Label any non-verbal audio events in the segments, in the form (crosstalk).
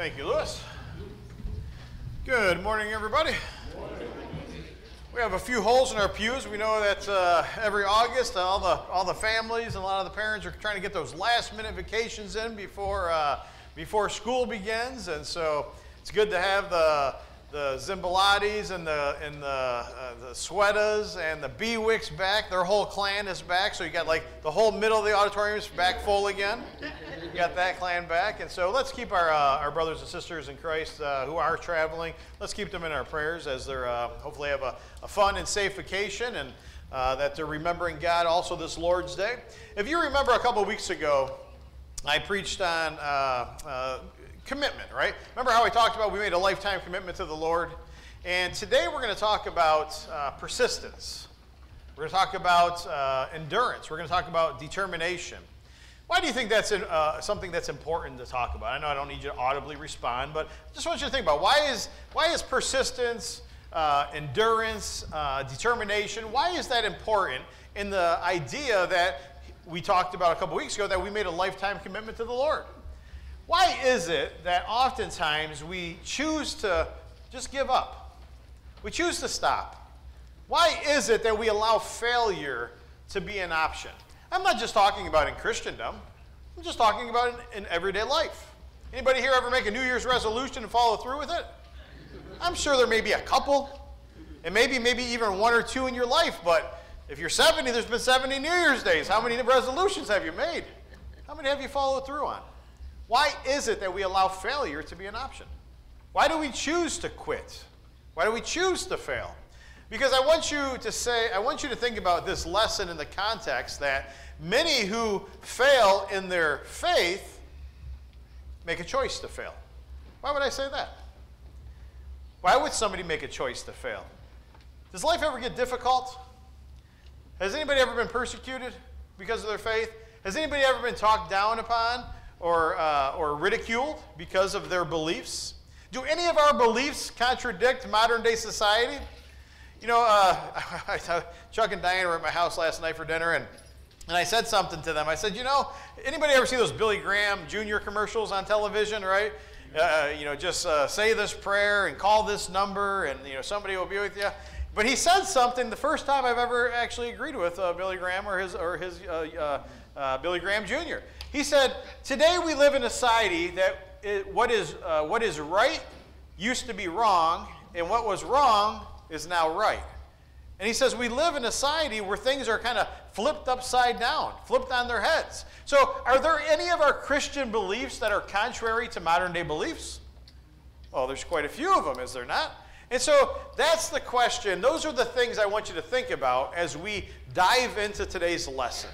Thank you, Lewis. Good morning, everybody. We have a few holes in our pews. We know that uh, every August, all the all the families and a lot of the parents are trying to get those last-minute vacations in before uh, before school begins, and so it's good to have the the Zimbalatis and the and the uh, the Swetas and the Bewicks back. Their whole clan is back. So you got like the whole middle of the auditorium is back full again. You got that clan back, and so let's keep our uh, our brothers and sisters in Christ uh, who are traveling. Let's keep them in our prayers as they're uh, hopefully have a, a, fun and safe vacation and. Uh, that they're remembering God also this Lord's Day. If you remember a couple weeks ago, I preached on uh, commitment, right? Remember how we talked about we made a lifetime commitment to the Lord? And today we're going to talk about uh, persistence. We're going to talk about uh, endurance. We're going to talk about determination. Why do you think that's in, uh, something that's important to talk about? I know I don't need you to audibly respond, but I just want you to think about why is, why is persistence, uh, endurance, uh, determination, why is that important in the idea that we talked about a couple weeks ago that we made a lifetime commitment to the Lord? Why is it that oftentimes we choose to just give up? We choose to stop. Why is it that we allow failure to be an option? I'm not just talking about in Christendom. I'm just talking about in, in everyday life. Anybody here ever make a New Year's resolution and follow through with it? I'm sure there may be a couple, and maybe maybe even one or two in your life. But if you're 70, there's been 70 New Year's days. How many resolutions have you made? How many have you followed through on? Why is it that we allow failure to be an option? Why do we choose to quit? Why do we choose to fail? Because I want you to say, I want you to think about this lesson in the context that many who fail in their faith make a choice to fail. Why would I say that? Why would somebody make a choice to fail? Does life ever get difficult? Has anybody ever been persecuted because of their faith? Has anybody ever been talked down upon or, uh, or ridiculed because of their beliefs? Do any of our beliefs contradict modern day society? You know, uh, (laughs) Chuck and Diane were at my house last night for dinner, and, and I said something to them. I said, you know, anybody ever see those Billy Graham Jr. commercials on television, right? Uh, you know, just uh, say this prayer and call this number, and, you know, somebody will be with you. But he said something the first time I've ever actually agreed with uh, Billy Graham or his, or his uh, uh, Billy Graham Jr. He said, Today we live in a society that it, what, is, uh, what is right used to be wrong, and what was wrong is now right. And he says, We live in a society where things are kind of flipped upside down, flipped on their heads. So, are there any of our Christian beliefs that are contrary to modern day beliefs? Well, there's quite a few of them, is there not? And so that's the question. Those are the things I want you to think about as we dive into today's lesson.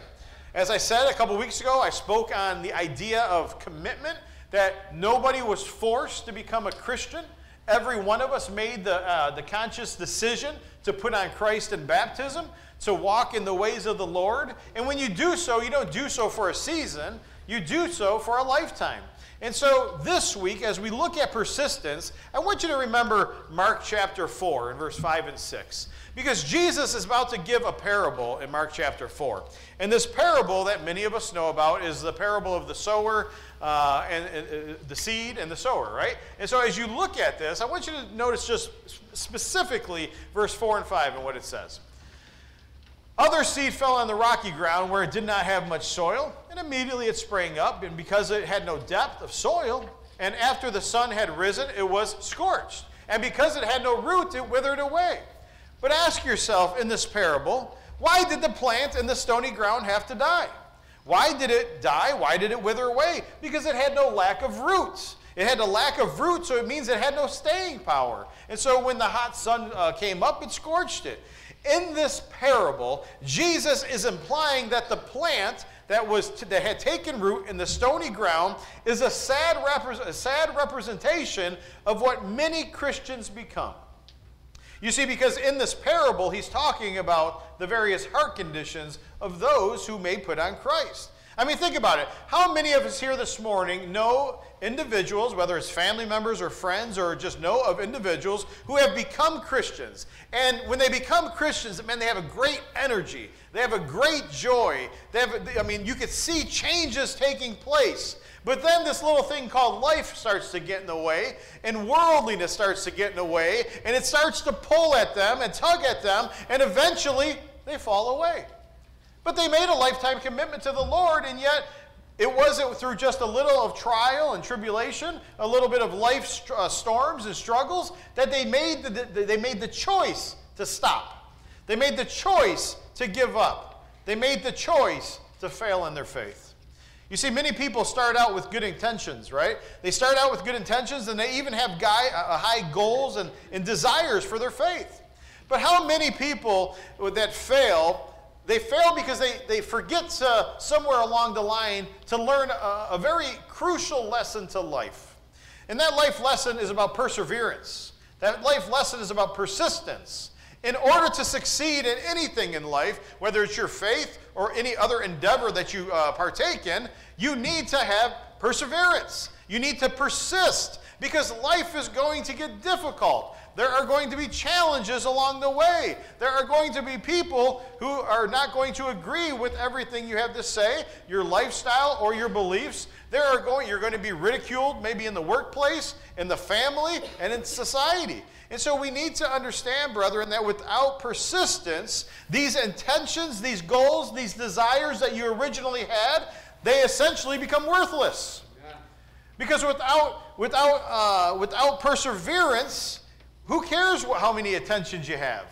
As I said a couple weeks ago, I spoke on the idea of commitment, that nobody was forced to become a Christian. Every one of us made the, uh, the conscious decision to put on Christ in baptism, to walk in the ways of the Lord. And when you do so, you don't do so for a season, you do so for a lifetime. And so this week, as we look at persistence, I want you to remember Mark chapter 4 and verse 5 and 6. Because Jesus is about to give a parable in Mark chapter 4. And this parable that many of us know about is the parable of the sower uh, and, and uh, the seed and the sower, right? And so as you look at this, I want you to notice just specifically verse 4 and 5 and what it says. Other seed fell on the rocky ground where it did not have much soil, and immediately it sprang up, and because it had no depth of soil, and after the sun had risen, it was scorched. And because it had no root, it withered away. But ask yourself in this parable, why did the plant in the stony ground have to die? Why did it die? Why did it wither away? Because it had no lack of roots. It had a lack of roots, so it means it had no staying power. And so when the hot sun uh, came up, it scorched it. In this parable, Jesus is implying that the plant that, was t- that had taken root in the stony ground is a sad, repre- a sad representation of what many Christians become. You see, because in this parable, he's talking about the various heart conditions of those who may put on Christ. I mean, think about it. How many of us here this morning know individuals, whether it's family members or friends, or just know of individuals who have become Christians? And when they become Christians, man, they have a great energy. They have a great joy. They have, I mean, you could see changes taking place. But then this little thing called life starts to get in the way, and worldliness starts to get in the way, and it starts to pull at them and tug at them, and eventually they fall away. But they made a lifetime commitment to the Lord, and yet it wasn't through just a little of trial and tribulation, a little bit of life st- uh, storms and struggles, that they made the, the, they made the choice to stop. They made the choice to give up. They made the choice to fail in their faith. You see, many people start out with good intentions, right? They start out with good intentions and they even have guy, uh, high goals and, and desires for their faith. But how many people that fail they fail because they, they forget to, somewhere along the line to learn a, a very crucial lesson to life. And that life lesson is about perseverance. That life lesson is about persistence. In order to succeed in anything in life, whether it's your faith or any other endeavor that you uh, partake in, you need to have perseverance. You need to persist because life is going to get difficult. There are going to be challenges along the way. There are going to be people who are not going to agree with everything you have to say, your lifestyle or your beliefs. There are going you're going to be ridiculed maybe in the workplace, in the family, and in society. And so we need to understand, brethren, that without persistence, these intentions, these goals, these desires that you originally had, they essentially become worthless. Because without, without, uh, without perseverance, who cares how many attentions you have?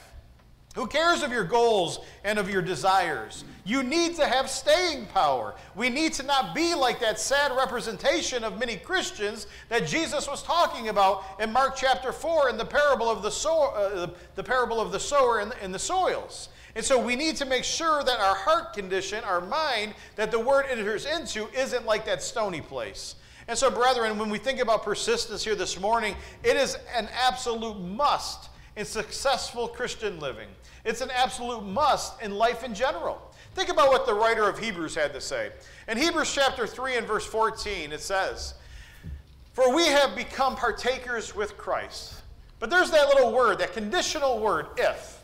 Who cares of your goals and of your desires? You need to have staying power. We need to not be like that sad representation of many Christians that Jesus was talking about in Mark chapter 4 in the parable of the, sow, uh, the parable of the sower and the, and the soils. And so we need to make sure that our heart condition, our mind, that the word enters into isn't like that stony place. And so, brethren, when we think about persistence here this morning, it is an absolute must in successful Christian living. It's an absolute must in life in general. Think about what the writer of Hebrews had to say. In Hebrews chapter 3 and verse 14, it says, For we have become partakers with Christ. But there's that little word, that conditional word, if.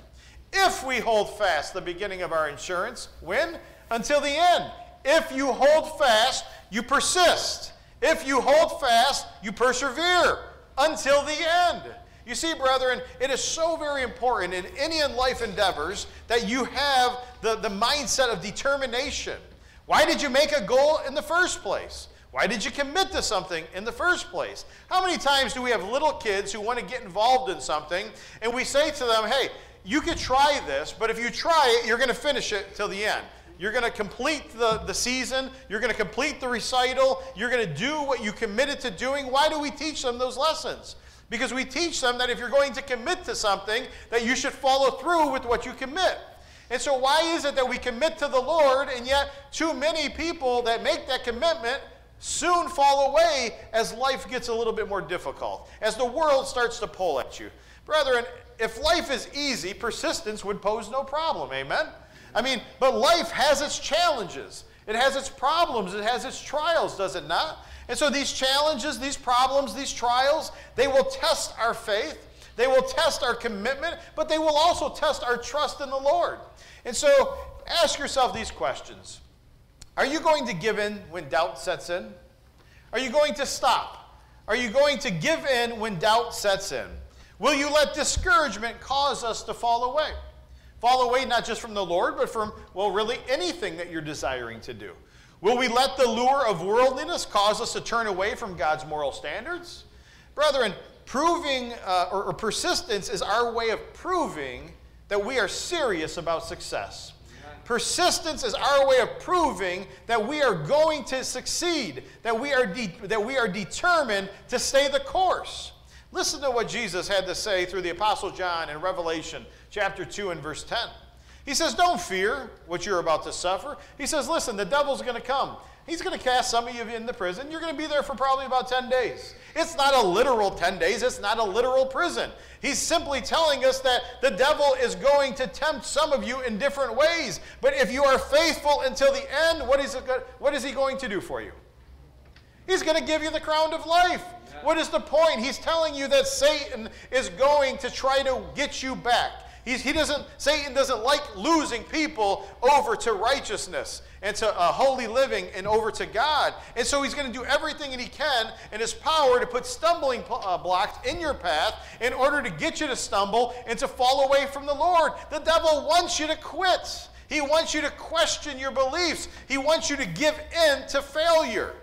If we hold fast the beginning of our insurance, when? Until the end. If you hold fast, you persist. If you hold fast, you persevere until the end. You see, brethren, it is so very important in any life endeavors that you have the, the mindset of determination. Why did you make a goal in the first place? Why did you commit to something in the first place? How many times do we have little kids who want to get involved in something and we say to them, hey, you could try this, but if you try it, you're going to finish it till the end. You're going to complete the, the season. You're going to complete the recital. You're going to do what you committed to doing. Why do we teach them those lessons? Because we teach them that if you're going to commit to something, that you should follow through with what you commit. And so, why is it that we commit to the Lord, and yet too many people that make that commitment soon fall away as life gets a little bit more difficult, as the world starts to pull at you? Brethren, if life is easy, persistence would pose no problem. Amen? I mean, but life has its challenges. It has its problems. It has its trials, does it not? And so these challenges, these problems, these trials, they will test our faith. They will test our commitment, but they will also test our trust in the Lord. And so ask yourself these questions Are you going to give in when doubt sets in? Are you going to stop? Are you going to give in when doubt sets in? Will you let discouragement cause us to fall away? Fall away not just from the Lord, but from, well, really anything that you're desiring to do. Will we let the lure of worldliness cause us to turn away from God's moral standards? Brethren, proving uh, or, or persistence is our way of proving that we are serious about success. Persistence is our way of proving that we are going to succeed, that we are, de- that we are determined to stay the course. Listen to what Jesus had to say through the Apostle John in Revelation chapter 2 and verse 10. He says, Don't fear what you're about to suffer. He says, Listen, the devil's going to come. He's going to cast some of you into prison. You're going to be there for probably about 10 days. It's not a literal 10 days, it's not a literal prison. He's simply telling us that the devil is going to tempt some of you in different ways. But if you are faithful until the end, what is, what is he going to do for you? He's going to give you the crown of life. What is the point? He's telling you that Satan is going to try to get you back. He's, he doesn't, Satan doesn't like losing people over to righteousness and to uh, holy living and over to God. And so he's going to do everything that he can in his power to put stumbling uh, blocks in your path in order to get you to stumble and to fall away from the Lord. The devil wants you to quit. He wants you to question your beliefs. He wants you to give in to failure.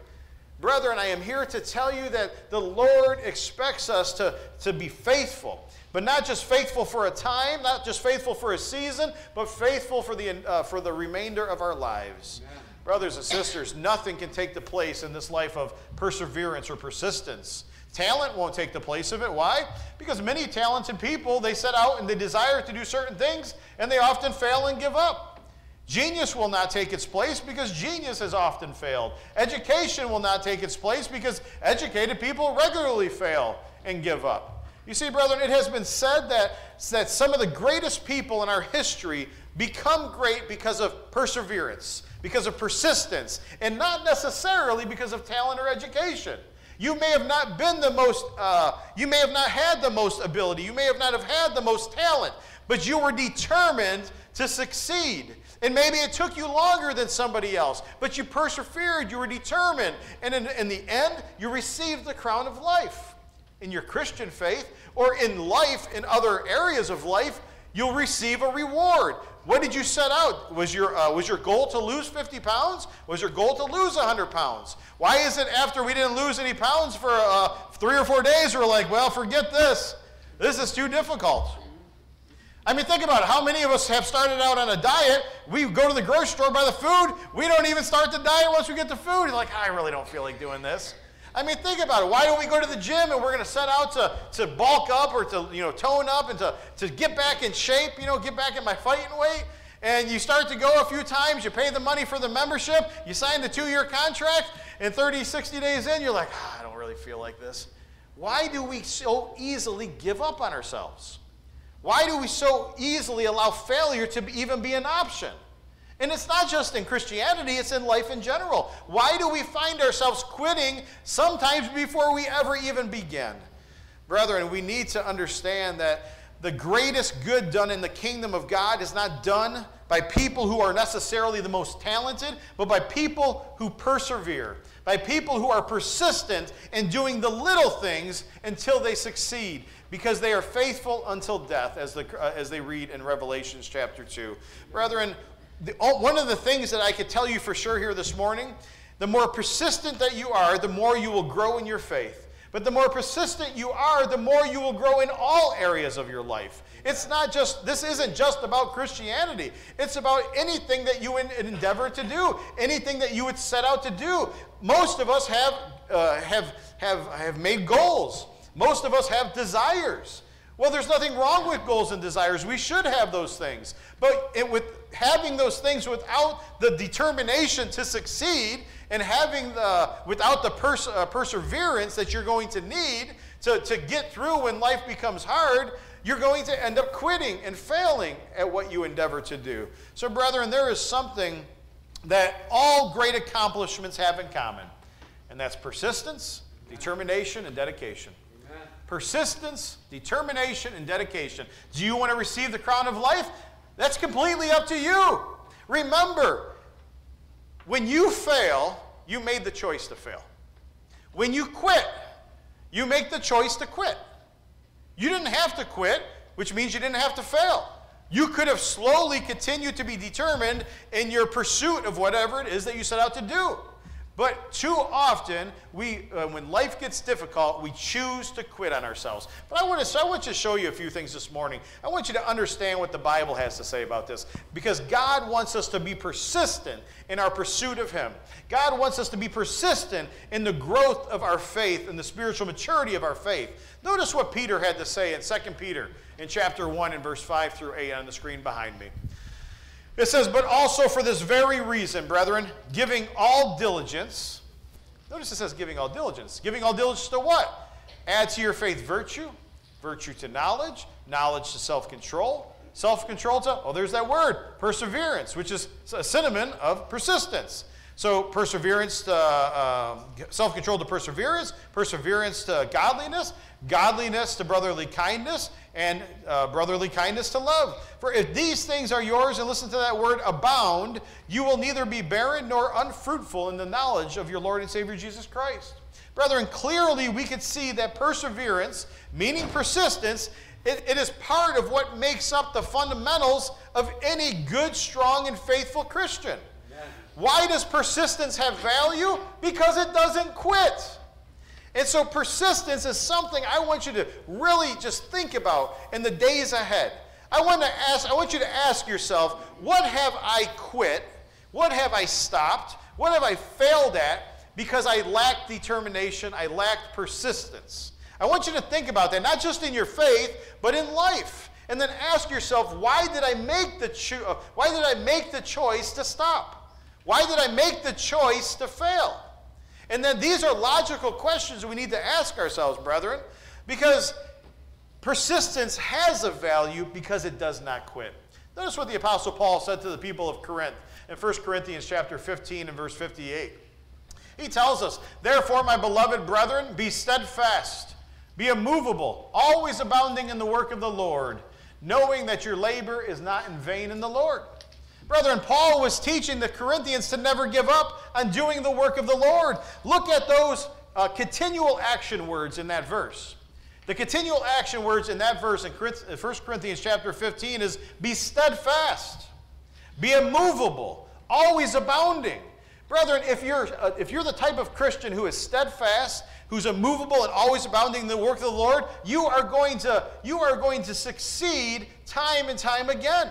Brethren, I am here to tell you that the Lord expects us to, to be faithful. But not just faithful for a time, not just faithful for a season, but faithful for the, uh, for the remainder of our lives. Brothers and sisters, nothing can take the place in this life of perseverance or persistence. Talent won't take the place of it. Why? Because many talented people, they set out and they desire to do certain things, and they often fail and give up. Genius will not take its place because genius has often failed. Education will not take its place because educated people regularly fail and give up. You see, brethren, it has been said that, that some of the greatest people in our history become great because of perseverance, because of persistence, and not necessarily because of talent or education. You may have not been the most, uh, you may have not had the most ability, you may have not have had the most talent, but you were determined to succeed. And maybe it took you longer than somebody else, but you persevered, you were determined, and in, in, the end, you received the crown of life. In your Christian faith, or in life, in other areas of life, you'll receive a reward. What did you set out? Was your, uh, was your goal to lose 50 pounds? Was your goal to lose 100 pounds? Why is it after we didn't lose any pounds for uh, three or four days, we're like, well, forget this. This is too difficult. I mean, think about it. How many of us have started out on a diet? We go to the grocery store, buy the food. We don't even start the diet once we get the food. You're like, I really don't feel like doing this. I mean, think about it. Why don't we go to the gym and we're going to set out to, to bulk up or to, you know, tone up and to, to get back in shape, you know, get back in my fighting weight? And you start to go a few times, you pay the money for the membership, you sign the two year contract, and 30, 60 days in, you're like, oh, I don't really feel like this. Why do we so easily give up on ourselves? Why do we so easily allow failure to even be an option? And it's not just in Christianity, it's in life in general. Why do we find ourselves quitting sometimes before we ever even begin? Brethren, we need to understand that the greatest good done in the kingdom of God is not done by people who are necessarily the most talented, but by people who persevere, by people who are persistent in doing the little things until they succeed because they are faithful until death, as, the, uh, as they read in Revelations chapter 2. Brethren, the, one of the things that I could tell you for sure here this morning the more persistent that you are, the more you will grow in your faith. But the more persistent you are, the more you will grow in all areas of your life. It's not just, this isn't just about Christianity. It's about anything that you endeavor to do, anything that you would set out to do. Most of us have, uh, have, have, have made goals. Most of us have desires. Well, there's nothing wrong with goals and desires. We should have those things. But it, with having those things without the determination to succeed and having the, without the pers- uh, perseverance that you're going to need to, to get through when life becomes hard, you're going to end up quitting and failing at what you endeavor to do. So, brethren, there is something that all great accomplishments have in common, and that's persistence, determination, and dedication. Persistence, determination, and dedication. Do you want to receive the crown of life? That's completely up to you. Remember, when you fail, you made the choice to fail. When you quit, you make the choice to quit. You didn't have to quit, which means you didn't have to fail. You could have slowly continued to be determined in your pursuit of whatever it is that you set out to do. But too often, we, uh, when life gets difficult, we choose to quit on ourselves. But I want, to, I want to show you a few things this morning. I want you to understand what the Bible has to say about this. Because God wants us to be persistent in our pursuit of Him. God wants us to be persistent in the growth of our faith and the spiritual maturity of our faith. Notice what Peter had to say in 2 Peter in chapter 1 and verse 5 through 8 on the screen behind me. It says, But also for this very reason, brethren, giving all diligence. Notice it says giving all diligence. Giving all diligence to what? Add to your faith virtue, virtue to knowledge, knowledge to self control, self control to, oh, there's that word, perseverance, which is a synonym of persistence. So, perseverance to uh, self control to perseverance, perseverance to godliness, godliness to brotherly kindness, and uh, brotherly kindness to love. For if these things are yours, and listen to that word, abound, you will neither be barren nor unfruitful in the knowledge of your Lord and Savior Jesus Christ. Brethren, clearly we could see that perseverance, meaning persistence, it, it is part of what makes up the fundamentals of any good, strong, and faithful Christian. Why does persistence have value? Because it doesn't quit. And so persistence is something I want you to really just think about in the days ahead. I want to ask I want you to ask yourself, what have I quit? What have I stopped? What have I failed at because I lacked determination, I lacked persistence? I want you to think about that, not just in your faith, but in life. And then ask yourself, why did I make the cho- why did I make the choice to stop? Why did I make the choice to fail? And then these are logical questions we need to ask ourselves, brethren, because persistence has a value because it does not quit. Notice what the apostle Paul said to the people of Corinth in 1 Corinthians chapter 15 and verse 58. He tells us, "Therefore, my beloved brethren, be steadfast, be immovable, always abounding in the work of the Lord, knowing that your labor is not in vain in the Lord." Brethren, Paul was teaching the Corinthians to never give up on doing the work of the Lord. Look at those uh, continual action words in that verse. The continual action words in that verse in 1 uh, Corinthians chapter 15 is be steadfast, be immovable, always abounding. Brethren, if you're, uh, if you're the type of Christian who is steadfast, who's immovable and always abounding in the work of the Lord, you are going to, you are going to succeed time and time again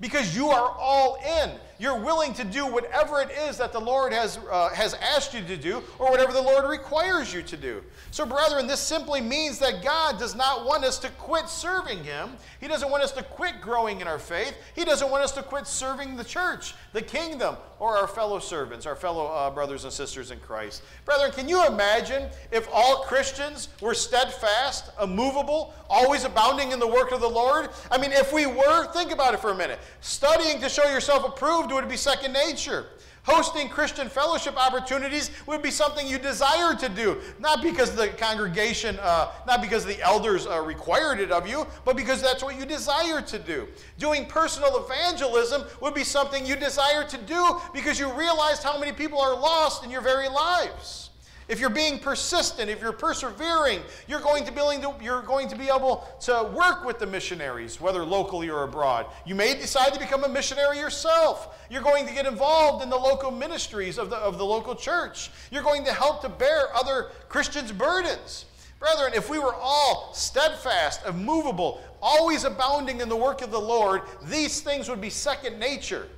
because you are all in. You're willing to do whatever it is that the Lord has, uh, has asked you to do or whatever the Lord requires you to do. So, brethren, this simply means that God does not want us to quit serving Him. He doesn't want us to quit growing in our faith. He doesn't want us to quit serving the church, the kingdom, or our fellow servants, our fellow uh, brothers and sisters in Christ. Brethren, can you imagine if all Christians were steadfast, immovable, always abounding in the work of the Lord? I mean, if we were, think about it for a minute. Studying to show yourself approved would it be second nature. Hosting Christian fellowship opportunities would be something you desire to do, not because the congregation, uh, not because the elders uh, required it of you, but because that's what you desire to do. Doing personal evangelism would be something you desire to do because you realized how many people are lost in your very lives. If you're being persistent, if you're persevering, you're going to be able to, you're going to be able to work with the missionaries, whether locally or abroad. You may decide to become a missionary yourself. You're going to get involved in the local ministries of the, of the local church. You're going to help to bear other Christians' burdens. Brethren, if we were all steadfast, immovable, always abounding in the work of the Lord, these things would be second nature.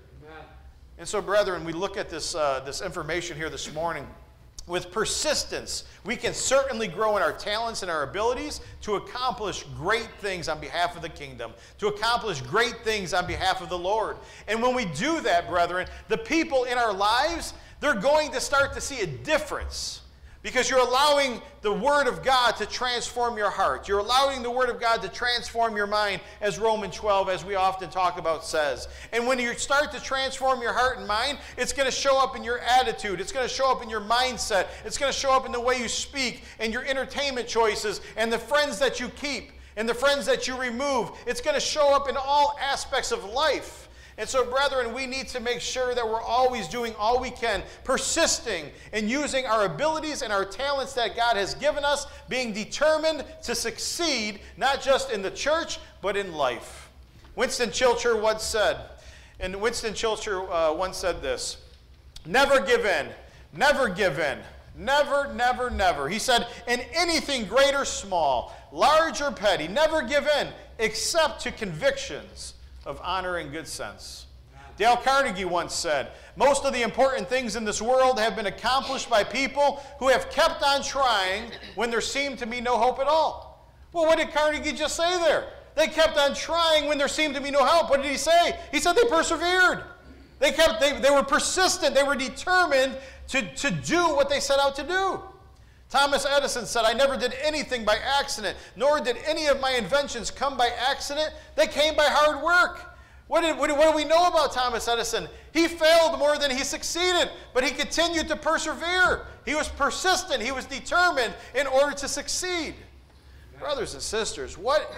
And so, brethren, we look at this, uh, this information here this morning with persistence, we can certainly grow in our talents and our abilities to accomplish great things on behalf of the kingdom, to accomplish great things on behalf of the Lord. And when we do that, brethren, the people in our lives, they're going to start to see a difference because you're allowing the Word of God to transform your heart. You're allowing the Word of God to transform your mind, as Romans 12, as we often talk about, says. And when you start to transform your heart and mind, it's going to show up in your attitude. It's going to show up in your mindset. It's going to show up in the way you speak and your entertainment choices and the friends that you keep and the friends that you remove. It's going to show up in all aspects of life. And so, brethren, we need to make sure that we're always doing all we can, persisting in using our abilities and our talents that God has given us, being determined to succeed, not just in the church, but in life. Winston Churchill once said, and Winston Churchill uh, once said this never give in, never give in. Never, never, never. He said, in anything great or small, large or petty, never give in except to convictions of honor and good sense. Dale Carnegie once said, Most of the important things in this world have been accomplished by people who have kept on trying when there seemed to be no hope at all. Well, what did Carnegie just say there? They kept on trying when there seemed to be no help. What did he say? He said they persevered. They, kept, they, they were persistent. They were determined to, to do what they set out to do. Thomas Edison said, I never did anything by accident, nor did any of my inventions come by accident. They came by hard work. What, did, what, do, what do we know about Thomas Edison? He failed more than he succeeded, but he continued to persevere. He was persistent, he was determined in order to succeed. Brothers and sisters, what,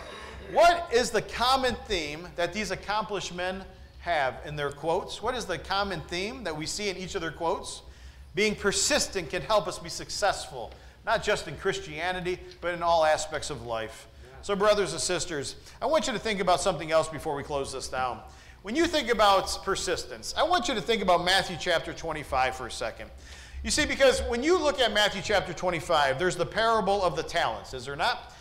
what is the common theme that these accomplished men have in their quotes? What is the common theme that we see in each of their quotes? Being persistent can help us be successful, not just in Christianity, but in all aspects of life. So, brothers and sisters, I want you to think about something else before we close this down. When you think about persistence, I want you to think about Matthew chapter 25 for a second. You see, because when you look at Matthew chapter 25, there's the parable of the talents, is there not?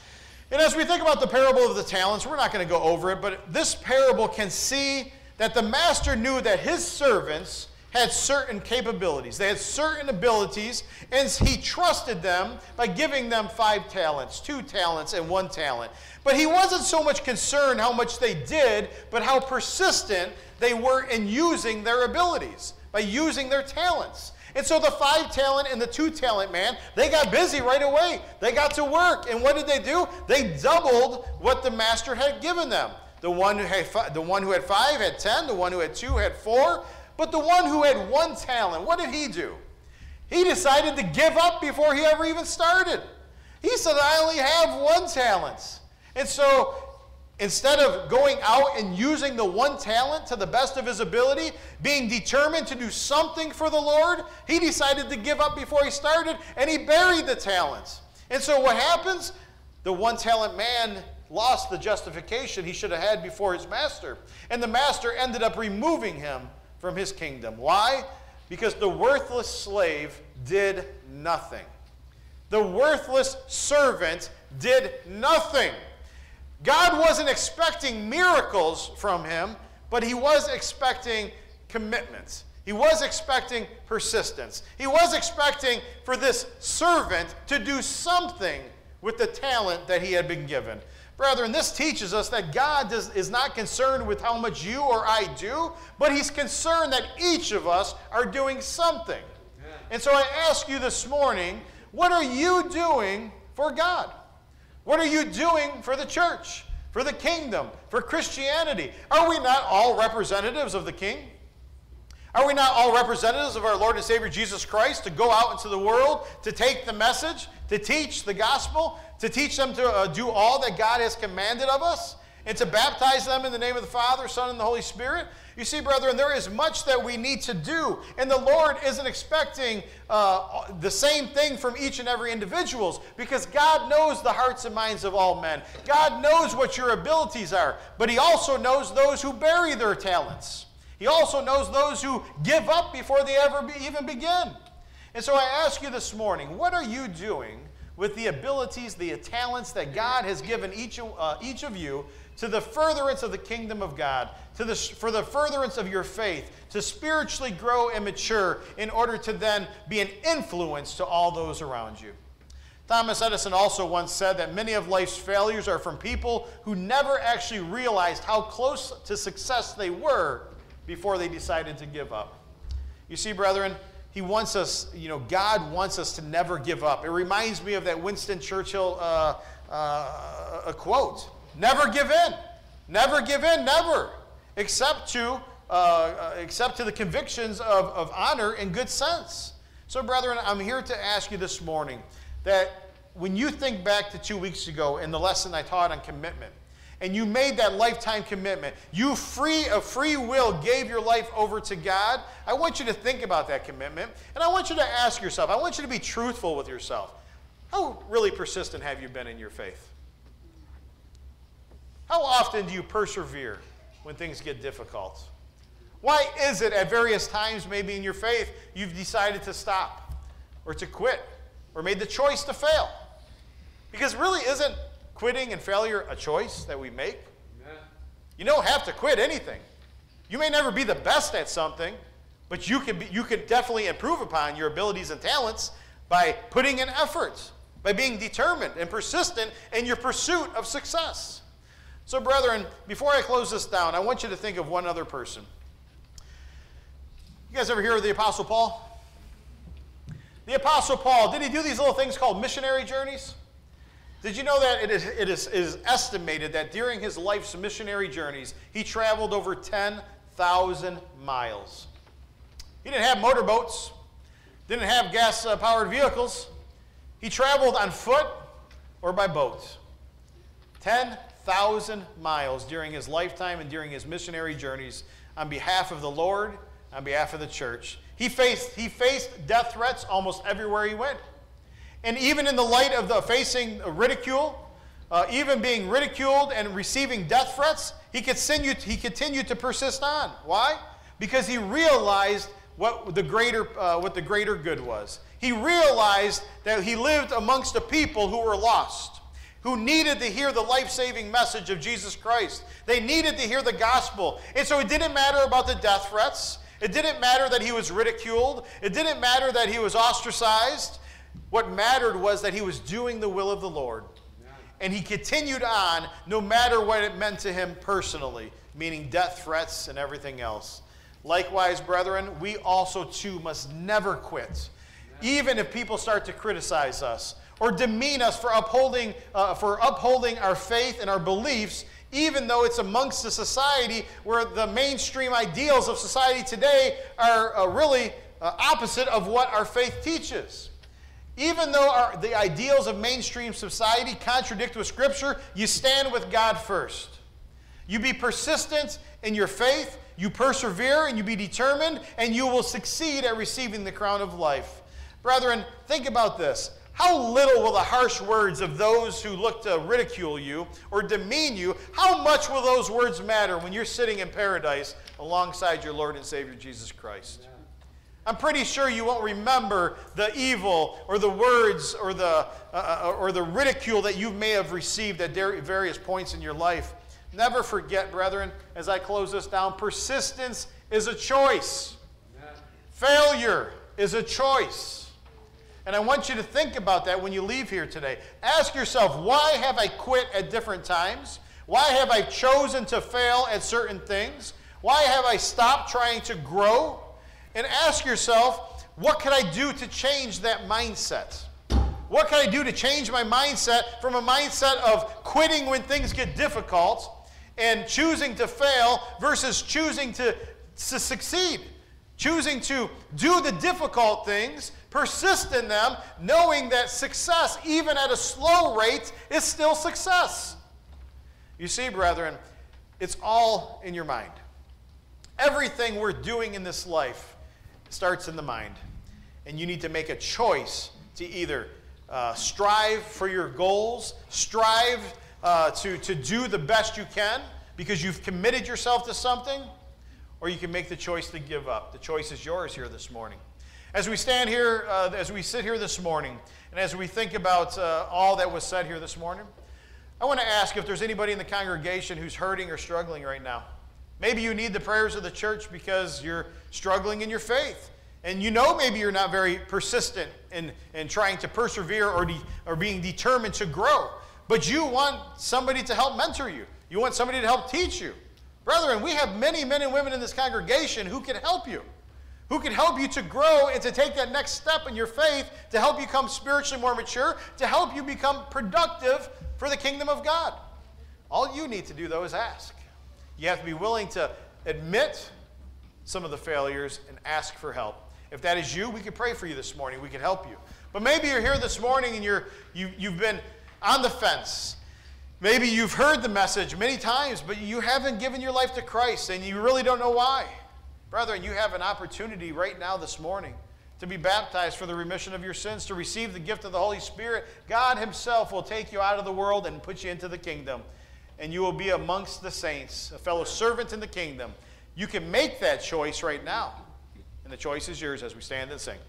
And as we think about the parable of the talents, we're not going to go over it, but this parable can see that the master knew that his servants had certain capabilities. They had certain abilities, and he trusted them by giving them five talents, two talents, and one talent. But he wasn't so much concerned how much they did, but how persistent they were in using their abilities, by using their talents. And so the five talent and the two talent man, they got busy right away. They got to work. And what did they do? They doubled what the master had given them. The one who had, the one who had five had ten, the one who had two had four, but the one who had one talent, what did he do? He decided to give up before he ever even started. He said, I only have one talent. And so instead of going out and using the one talent to the best of his ability, being determined to do something for the Lord, he decided to give up before he started and he buried the talents. And so what happens? The one talent man lost the justification he should have had before his master. And the master ended up removing him from his kingdom. Why? Because the worthless slave did nothing. The worthless servant did nothing. God wasn't expecting miracles from him, but he was expecting commitments. He was expecting persistence. He was expecting for this servant to do something with the talent that he had been given. Brethren, this teaches us that God does, is not concerned with how much you or I do, but He's concerned that each of us are doing something. Yeah. And so I ask you this morning what are you doing for God? What are you doing for the church, for the kingdom, for Christianity? Are we not all representatives of the King? Are we not all representatives of our Lord and Savior Jesus Christ to go out into the world, to take the message, to teach the gospel, to teach them to uh, do all that God has commanded of us, and to baptize them in the name of the Father, Son, and the Holy Spirit? You see, brethren, there is much that we need to do, and the Lord isn't expecting uh, the same thing from each and every individuals because God knows the hearts and minds of all men. God knows what your abilities are, but He also knows those who bury their talents. He also knows those who give up before they ever be, even begin. And so I ask you this morning what are you doing with the abilities, the talents that God has given each, uh, each of you to the furtherance of the kingdom of God, to the, for the furtherance of your faith, to spiritually grow and mature in order to then be an influence to all those around you? Thomas Edison also once said that many of life's failures are from people who never actually realized how close to success they were before they decided to give up. You see, brethren, he wants us, you know, God wants us to never give up. It reminds me of that Winston Churchill uh, uh, a quote Never give in. Never give in, never. Except to, uh, uh, except to the convictions of, of honor and good sense. So, brethren, I'm here to ask you this morning that when you think back to two weeks ago in the lesson I taught on commitment, and you made that lifetime commitment, you free of free will gave your life over to God, I want you to think about that commitment. And I want you to ask yourself, I want you to be truthful with yourself. How really persistent have you been in your faith? How often do you persevere when things get difficult? Why is it at various times, maybe in your faith, you've decided to stop or to quit or made the choice to fail? Because really, isn't quitting and failure a choice that we make? Amen. You don't have to quit anything. You may never be the best at something, but you can, be, you can definitely improve upon your abilities and talents by putting in efforts, by being determined and persistent in your pursuit of success. So, brethren, before I close this down, I want you to think of one other person. You guys ever hear of the Apostle Paul? The Apostle Paul, did he do these little things called missionary journeys? Did you know that it is, it is, is estimated that during his life's missionary journeys, he traveled over 10,000 miles? He didn't have motorboats, didn't have gas powered vehicles. He traveled on foot or by boat. 10,000 miles during his lifetime and during his missionary journeys on behalf of the Lord, on behalf of the church. He faced, he faced death threats almost everywhere he went. And even in the light of the facing ridicule, uh, even being ridiculed and receiving death threats, he continued, he continued to persist on. Why? Because he realized what the greater, uh, what the greater good was. He realized that he lived amongst a people who were lost, who needed to hear the life saving message of Jesus Christ. They needed to hear the gospel. And so it didn't matter about the death threats. It didn't matter that he was ridiculed. It didn't matter that he was ostracized. What mattered was that he was doing the will of the Lord. And he continued on no matter what it meant to him personally, meaning death threats and everything else. Likewise, brethren, we also too must never quit, even if people start to criticize us or demean us for upholding, uh, for upholding our faith and our beliefs, even though it's amongst a society where the mainstream ideals of society today are uh, really uh, opposite of what our faith teaches. Even though our, the ideals of mainstream society contradict with Scripture, you stand with God first. You be persistent in your faith, you persevere, and you be determined, and you will succeed at receiving the crown of life. Brethren, think about this. How little will the harsh words of those who look to ridicule you or demean you, how much will those words matter when you're sitting in paradise alongside your Lord and Savior Jesus Christ? I'm pretty sure you won't remember the evil or the words or the, uh, uh, or the ridicule that you may have received at various points in your life. Never forget, brethren, as I close this down, persistence is a choice. Failure is a choice. And I want you to think about that when you leave here today. Ask yourself, why have I quit at different times? Why have I chosen to fail at certain things? Why have I stopped trying to grow? And ask yourself, what can I do to change that mindset? What can I do to change my mindset from a mindset of quitting when things get difficult and choosing to fail versus choosing to, to succeed? Choosing to do the difficult things, persist in them, knowing that success, even at a slow rate, is still success. You see, brethren, it's all in your mind. Everything we're doing in this life starts in the mind. And you need to make a choice to either uh, strive for your goals, strive uh, to, to do the best you can because you've committed yourself to something, or you can make the choice to give up. The choice is yours here this morning. As we stand here, uh, as we sit here this morning, and as we think about uh, all that was said here this morning, I want to ask if there's anybody in the congregation who's hurting or struggling right now. Maybe you need the prayers of the church because you're struggling in your faith. And you know maybe you're not very persistent in, in trying to persevere or, de, or being determined to grow. But you want somebody to help mentor you. You want somebody to help teach you. Brethren, we have many men and women in this congregation who can help you, who can help you to grow and to take that next step in your faith, to help you become spiritually more mature, to help you become productive for the kingdom of God. All you need to do, though, is ask. You have to be willing to admit some of the failures and ask for help. If that is you, we can pray for you this morning. We can help you. But maybe you're here this morning and you're, you, you've been on the fence. Maybe you've heard the message many times, but you haven't given your life to Christ and you really don't know why. Brethren, you have an opportunity right now this morning to be baptized for the remission of your sins, to receive the gift of the Holy Spirit. God Himself will take you out of the world and put you into the kingdom and you will be amongst the saints, a fellow servant in the kingdom. You can make that choice right now. And the choice is yours as we stand and sing.